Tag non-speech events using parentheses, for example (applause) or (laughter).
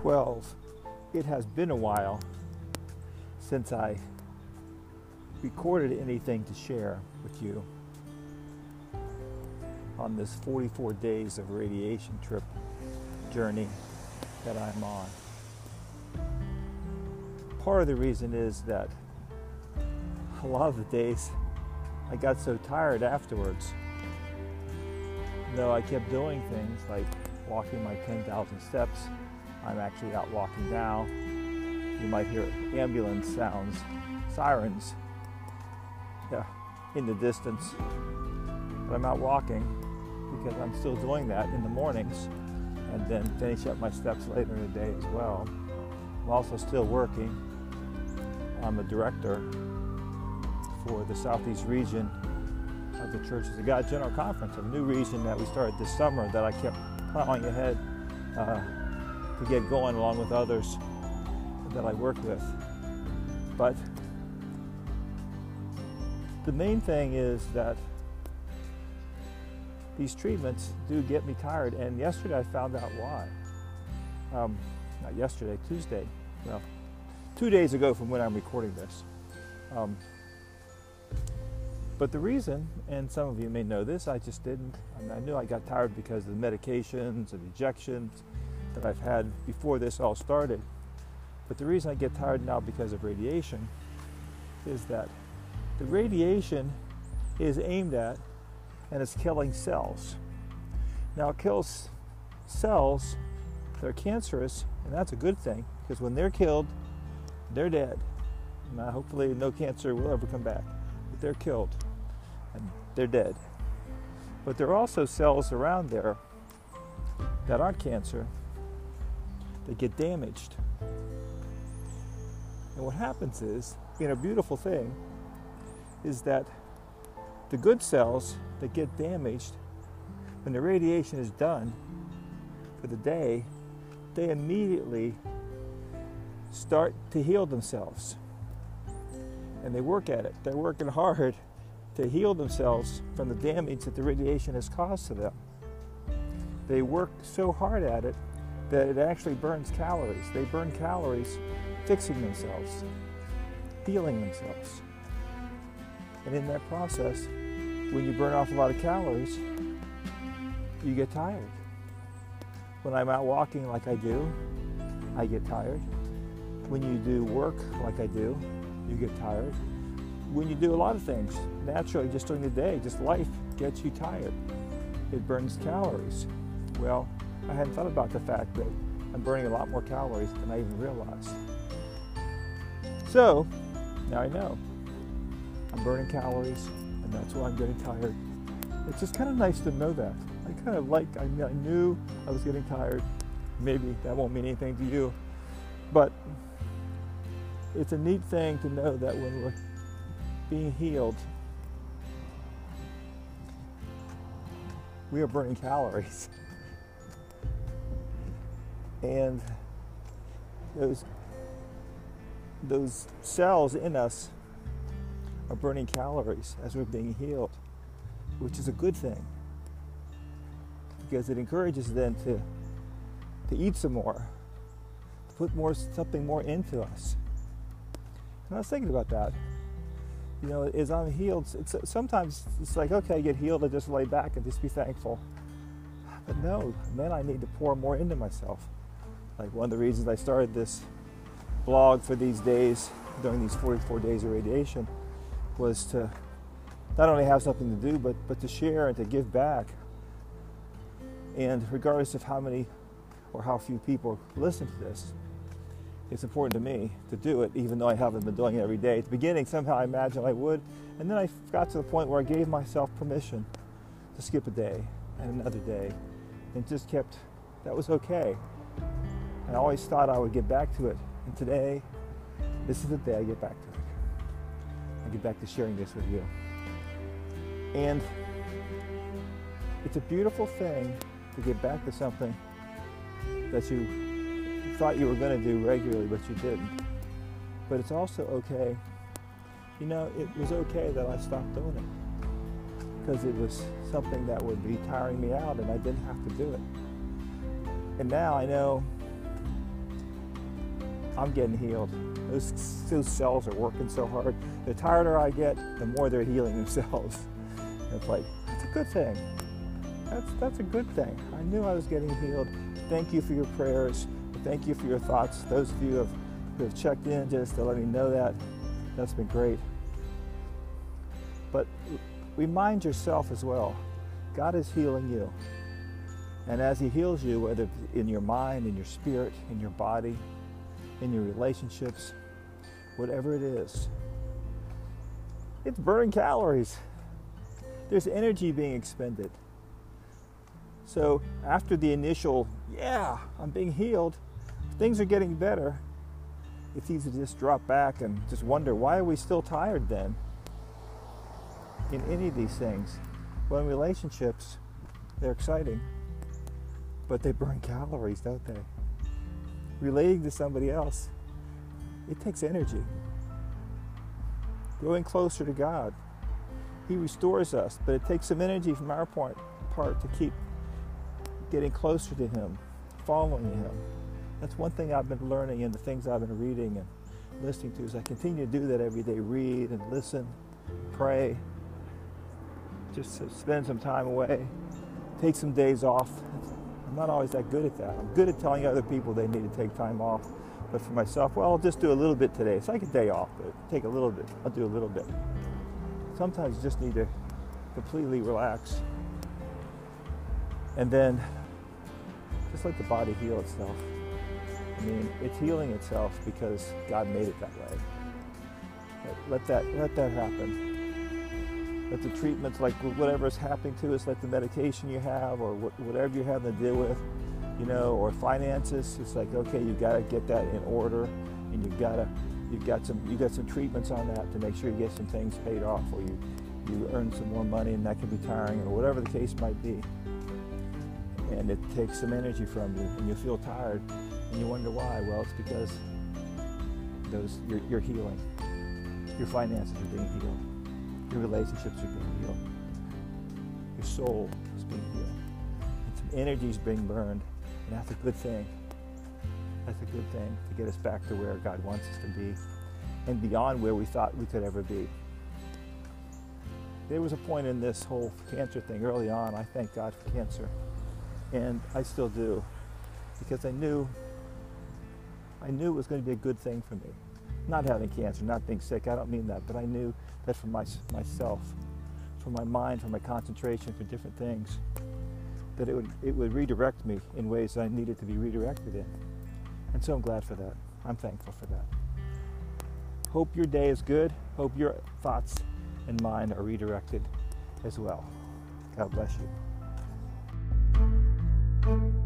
12, it has been a while since I recorded anything to share with you on this 44 days of radiation trip journey that I'm on. Part of the reason is that a lot of the days I got so tired afterwards. Though I kept doing things like walking my 10,000 steps, I'm actually out walking now. You might hear ambulance sounds, sirens yeah, in the distance. But I'm out walking because I'm still doing that in the mornings and then finish up my steps later in the day as well. I'm also still working. I'm a director for the Southeast region of the Churches of God General Conference, a new region that we started this summer that I kept plowing ahead uh, to get going along with others that I work with. But the main thing is that these treatments do get me tired, and yesterday I found out why. Um, not yesterday, Tuesday. Well, two days ago from when I'm recording this. Um, but the reason, and some of you may know this, I just didn't. I, mean, I knew I got tired because of the medications and injections that I've had before this all started. But the reason I get tired now because of radiation is that the radiation is aimed at and it's killing cells. Now, it kills cells that are cancerous, and that's a good thing because when they're killed, they're dead. Now, hopefully, no cancer will ever come back, but they're killed and they're dead. But there are also cells around there that aren't cancer that get damaged. And what happens is, you know, a beautiful thing is that the good cells that get damaged, when the radiation is done for the day, they immediately start to heal themselves. And they work at it. They're working hard to heal themselves from the damage that the radiation has caused to them. They work so hard at it that it actually burns calories. They burn calories fixing themselves, healing themselves. And in that process, when you burn off a lot of calories, you get tired. When I'm out walking like I do, I get tired. When you do work like I do, you get tired when you do a lot of things naturally just during the day, just life gets you tired. It burns calories. Well, I hadn't thought about the fact that I'm burning a lot more calories than I even realized. So now I know I'm burning calories, and that's why I'm getting tired. It's just kind of nice to know that. I kind of like, I, knew I was getting tired. Maybe that won't mean anything to you, but it's a neat thing to know that when we're being healed, we are burning calories. (laughs) And those, those cells in us are burning calories as we're being healed, which is a good thing because it encourages them to, to eat some more, to put more something more into us. And I was thinking about that you know, as I'm healed, it's, sometimes it's like, okay, I get healed, I just lay back and just be thankful. But no, then I need to pour more into myself. Like one of the reasons I started this blog for these days, during these 44 days of radiation, was to not only have something to do, but, but to share and to give back. And regardless of how many or how few people listen to this, it's important to me to do it, even though I haven't been doing it every day. At the beginning, somehow I imagined I would, and then I got to the point where I gave myself permission to skip a day and another day, and just kept, that was okay. I always thought I would get back to it, and today, this is the day I get back to it. I get back to sharing this with you. And it's a beautiful thing to get back to something that you thought you were going to do regularly, but you didn't. But it's also okay. You know, it was okay that I stopped doing it because it was something that would be tiring me out and I didn't have to do it. And now I know I'm getting healed. Those, those cells are working so hard. The tireder I get, the more they're healing themselves. (laughs) It's like, it's a good thing. That's, that's a good thing. I knew I was getting healed. Thank you for your prayers. Thank you for your thoughts. Those of you who have, who have checked in just to let me know that, that's been great. But remind yourself as well God is healing you. And as He heals you, whether in your mind, in your spirit, in your body, in your relationships, whatever it is, it's burning calories. There's energy being expended. So after the initial, yeah, I'm being healed, things are getting better. It's easy to just drop back and just wonder why are we still tired then? In any of these things. Well, in relationships, they're exciting, but they burn calories, don't they? Relating to somebody else, it takes energy. Growing closer to God, He restores us, but it takes some energy from our part, part to keep getting closer to Him, following Him. That's one thing I've been learning in the things I've been reading and listening to is I continue to do that every day, read and listen, pray, just spend some time away, take some days off. I'm not always that good at that. I'm good at telling other people they need to take time off. But for myself, well, I'll just do a little bit today. It's like a day off, but take a little bit. I'll do a little bit. Sometimes you just need to completely relax. And then just let the body heal itself. I mean, it's healing itself because God made it that way. Let that let that happen. Let the treatments, like whatever is happening to us, like the medication you have or whatever you're having to deal with, you know, or finances. It's like okay, you got to get that in order, and you got to you've got some you got some treatments on that to make sure you get some things paid off, or you. You earn some more money, and that can be tiring, or whatever the case might be. And it takes some energy from you and you feel tired and you wonder why. Well it's because those you're, you're healing your finances are being healed your relationships are being healed. Your soul is being healed. And some energy is being burned. And that's a good thing. That's a good thing to get us back to where god wants us to be and beyond where we thought we could ever be. There was a point in this whole cancer thing early on. I thank god for cancer. And I still do. Because I knew I knew it was going to be a good thing for me. Not having cancer, not being sick, I don't mean that, but I knew that for my, myself, for my mind, for my concentration, for different things, that it would, it would redirect me in ways I needed to be redirected in. And so I'm glad for that. I'm thankful for that. Hope your day is good. Hope your thoughts and mine are redirected as well. God bless you.